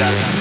ciudad.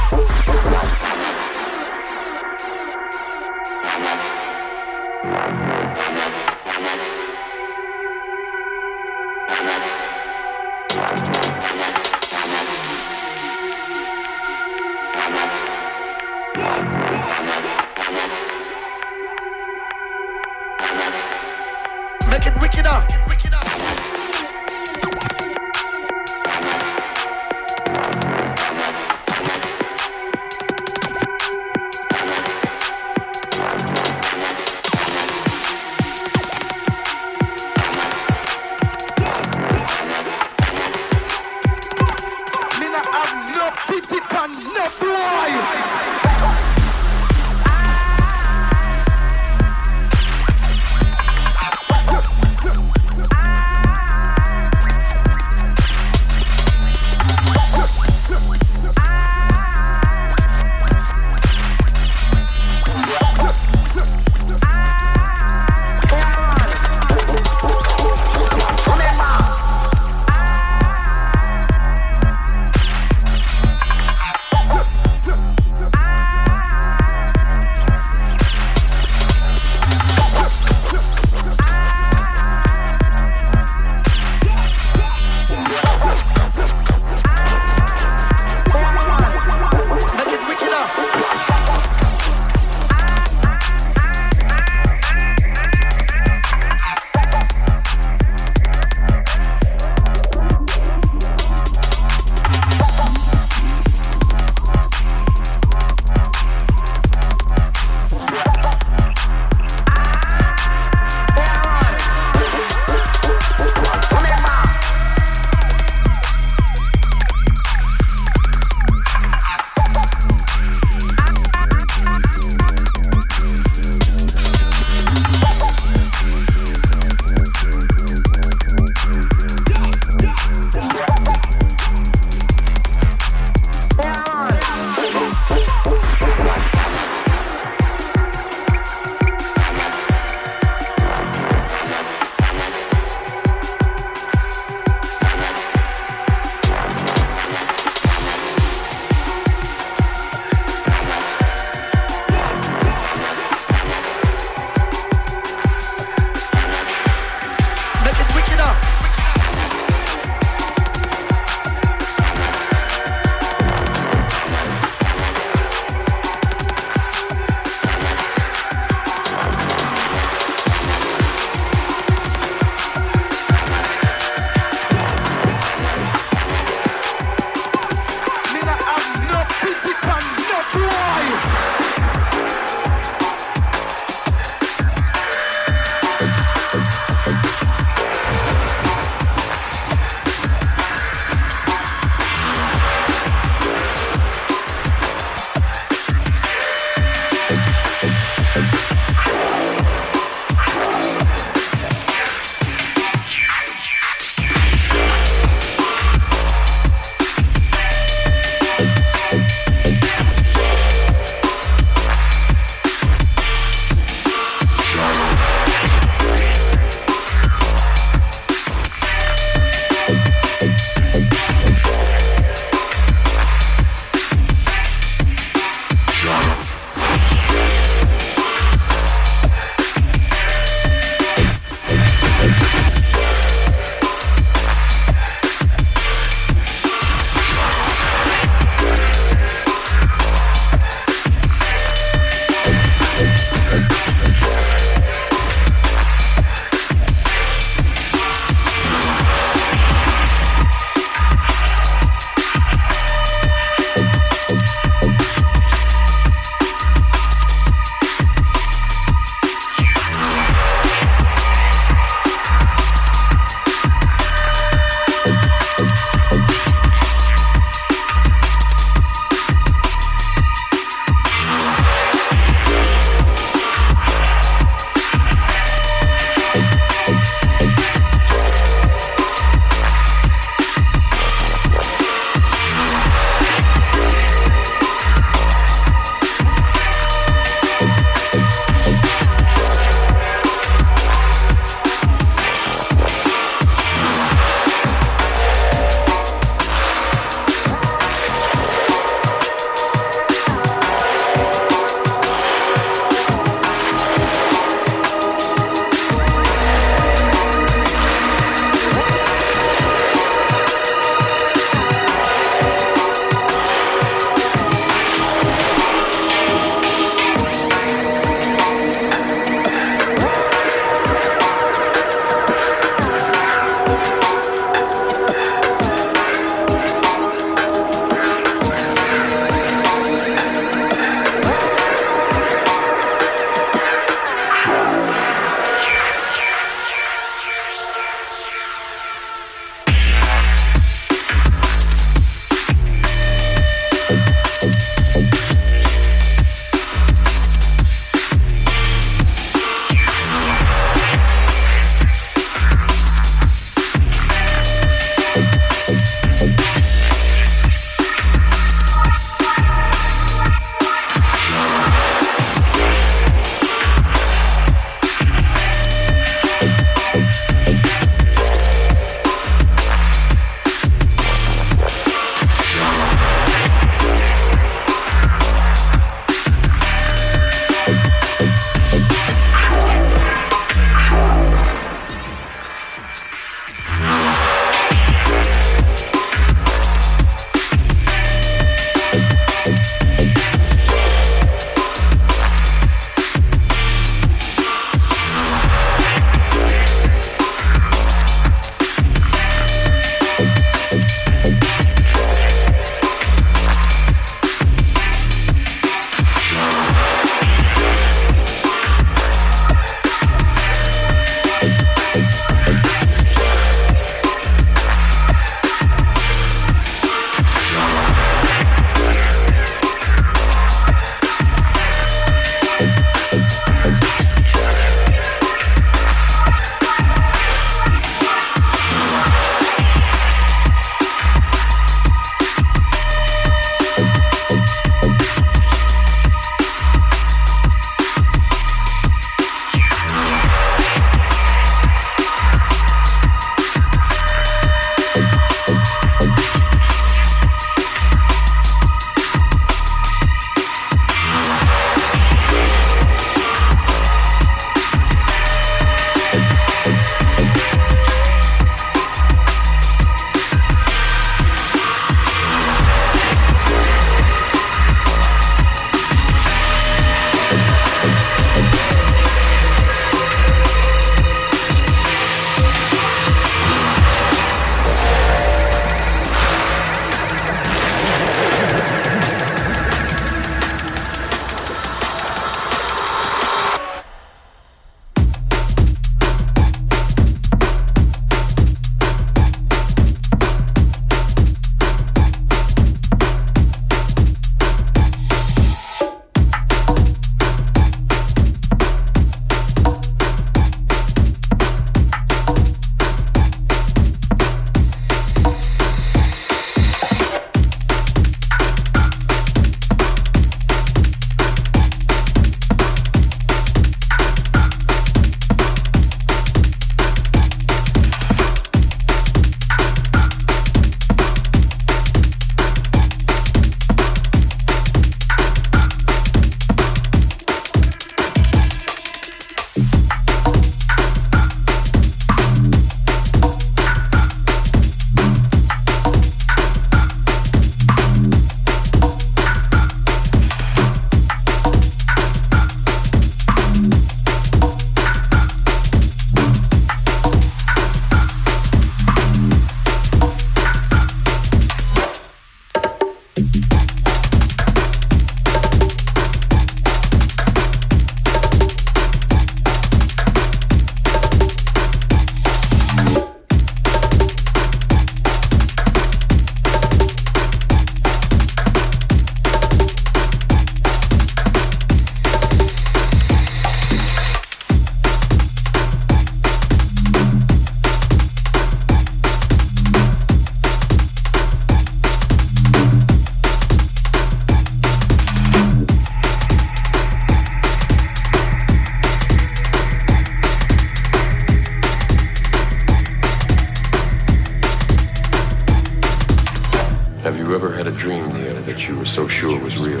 Dream there that you were so sure was real?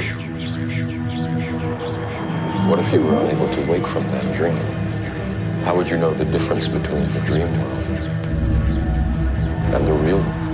What if you were unable to wake from that dream? How would you know the difference between the dream world and the real world?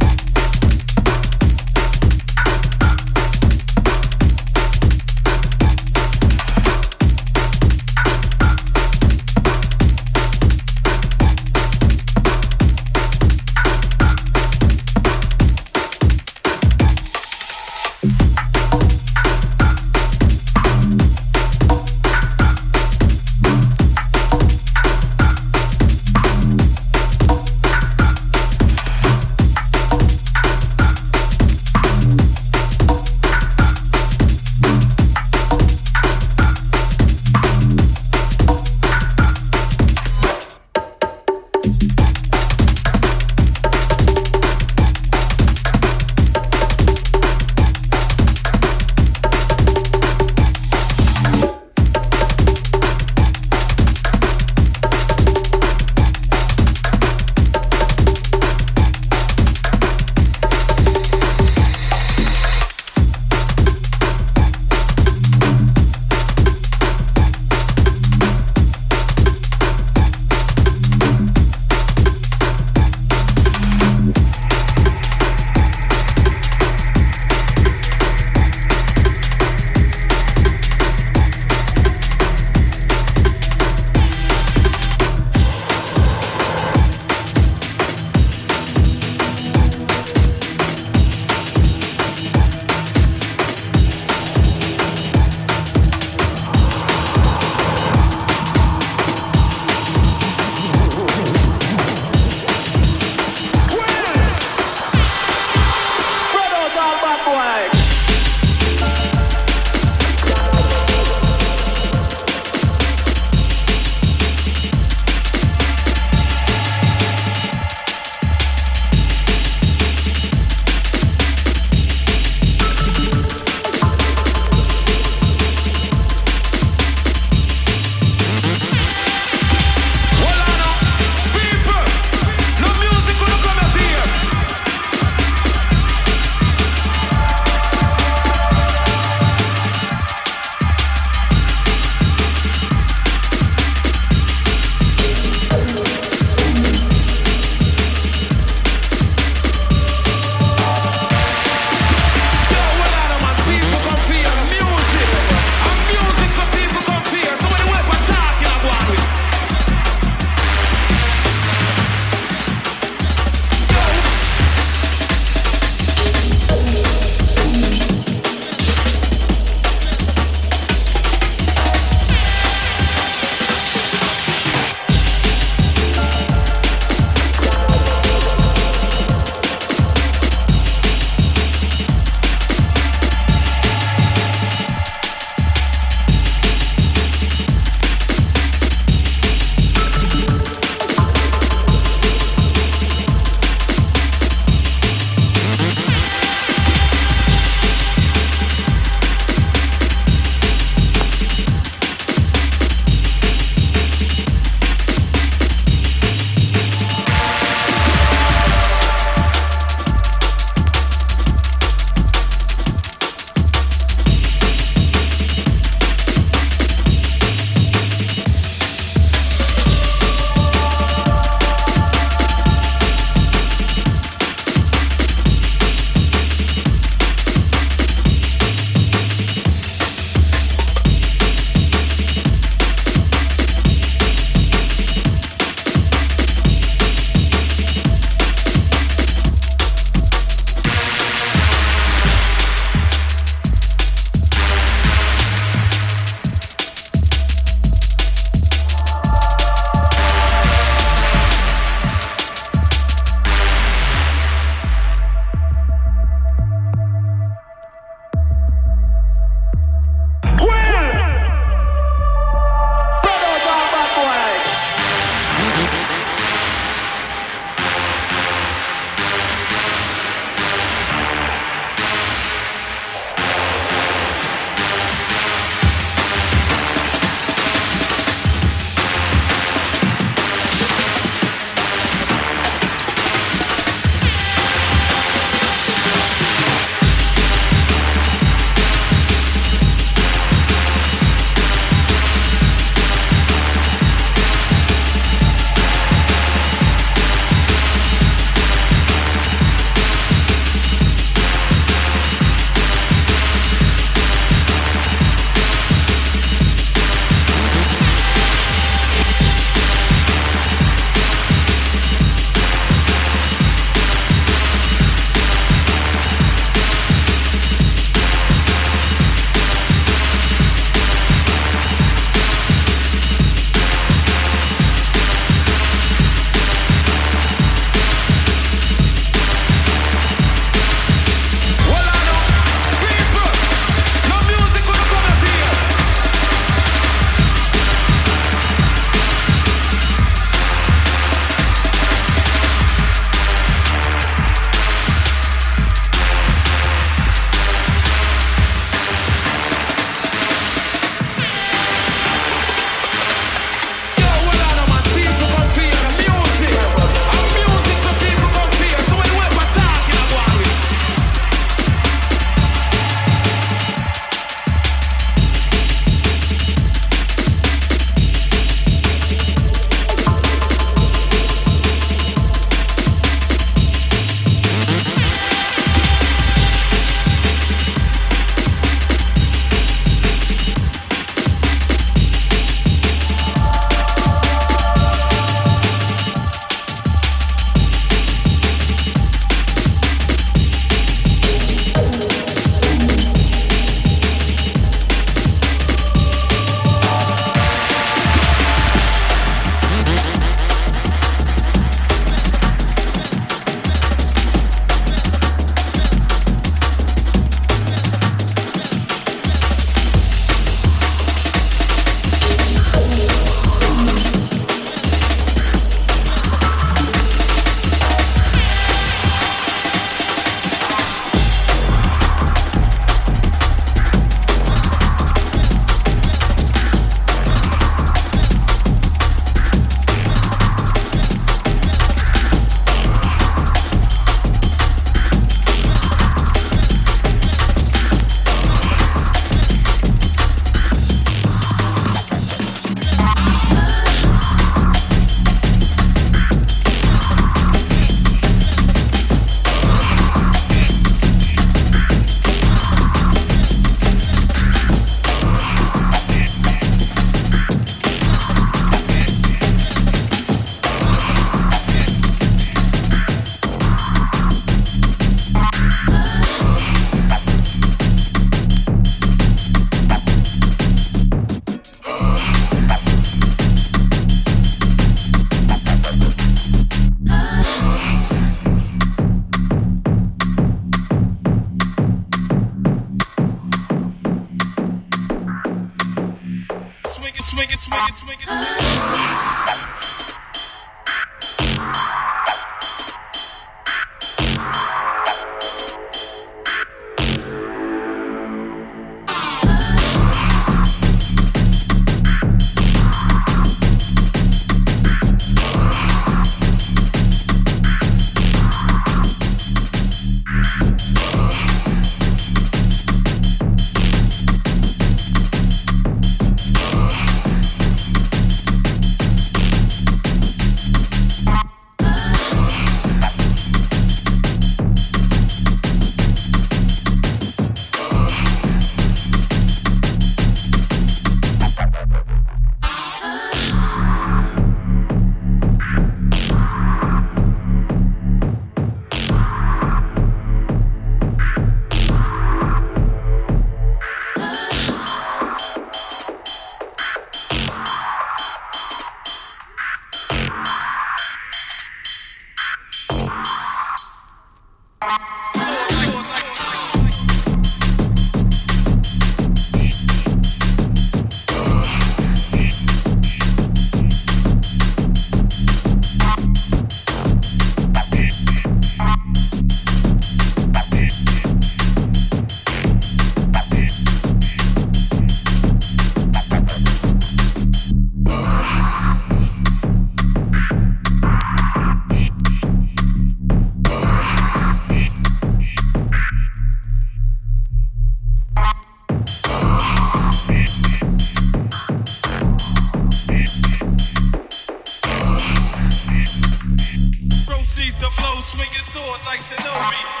Shinobi.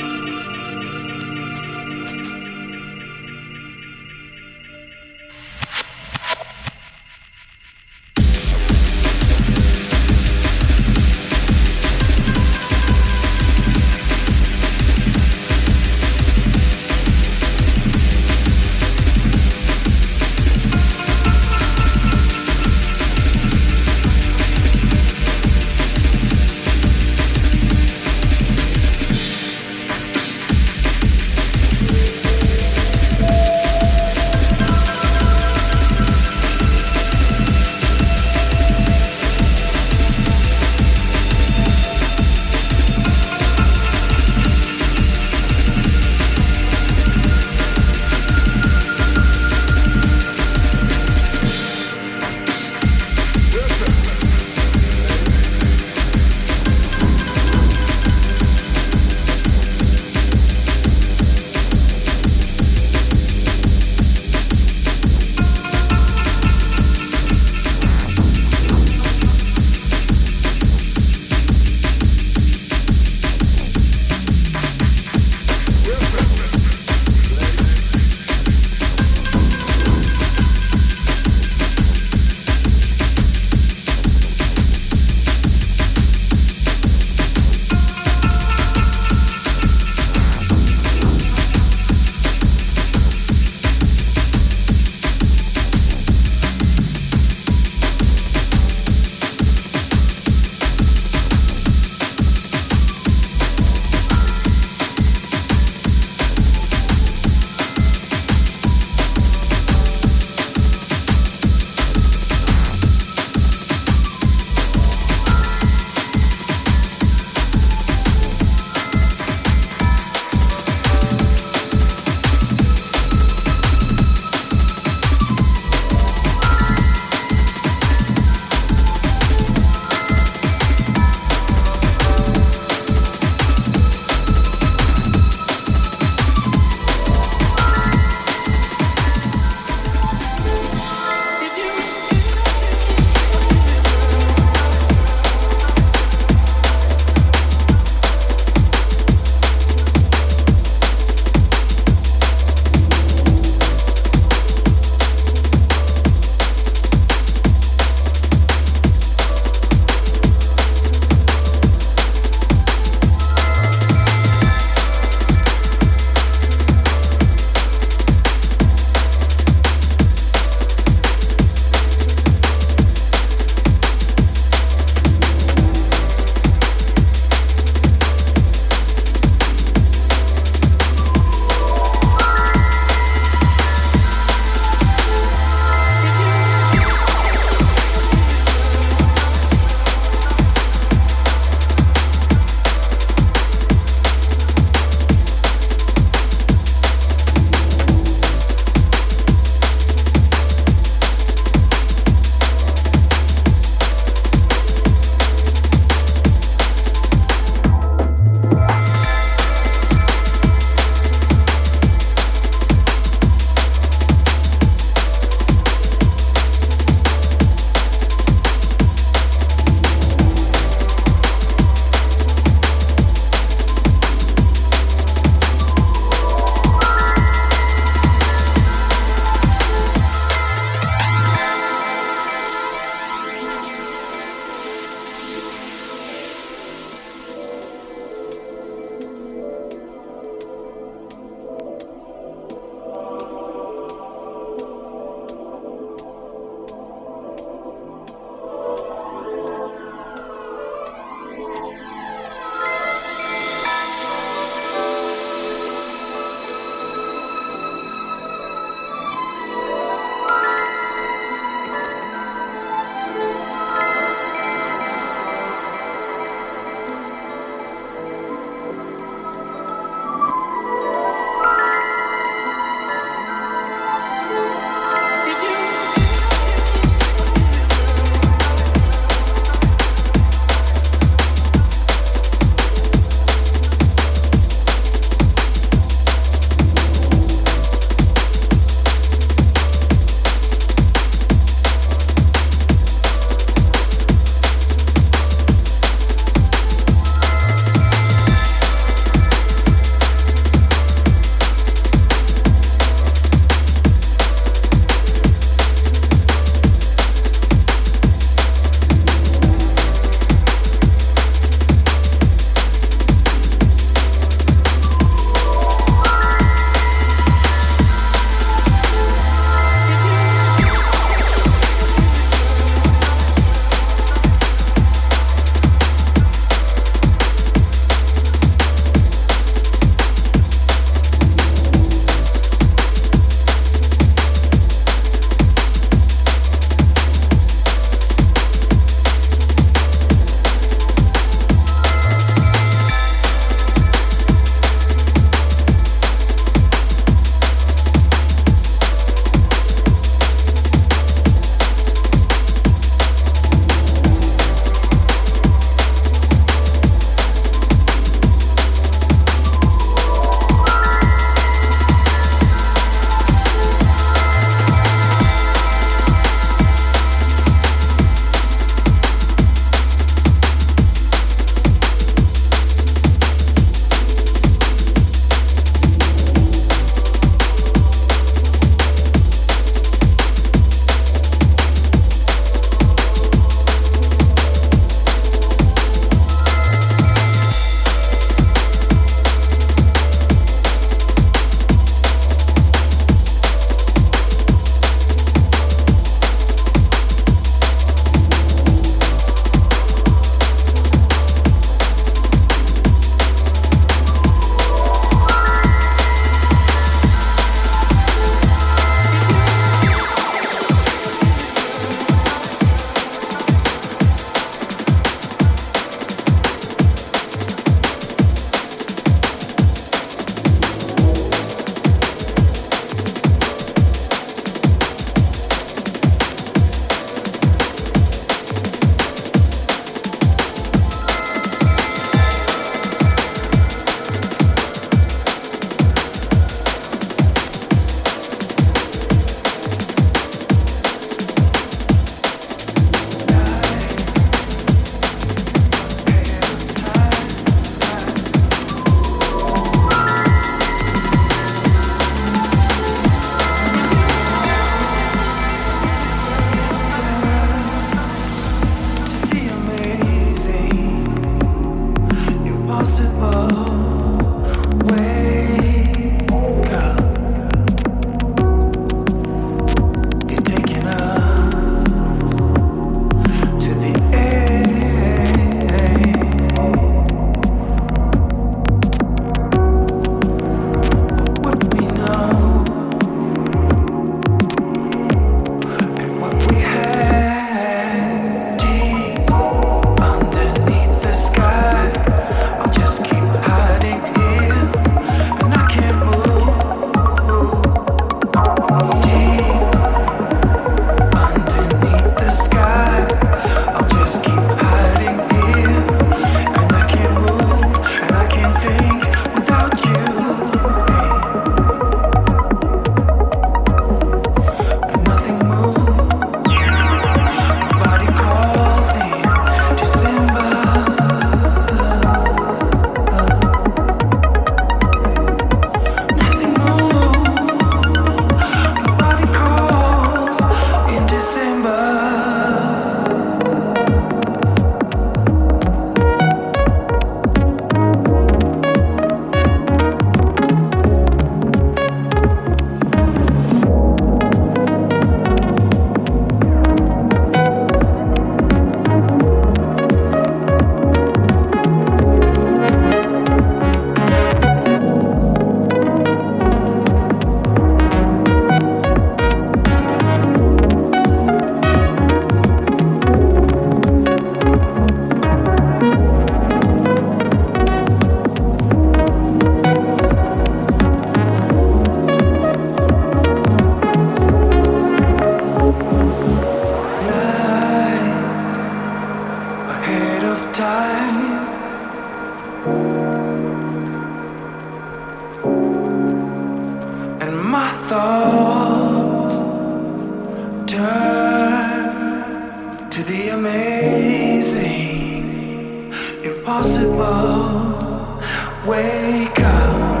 Let's be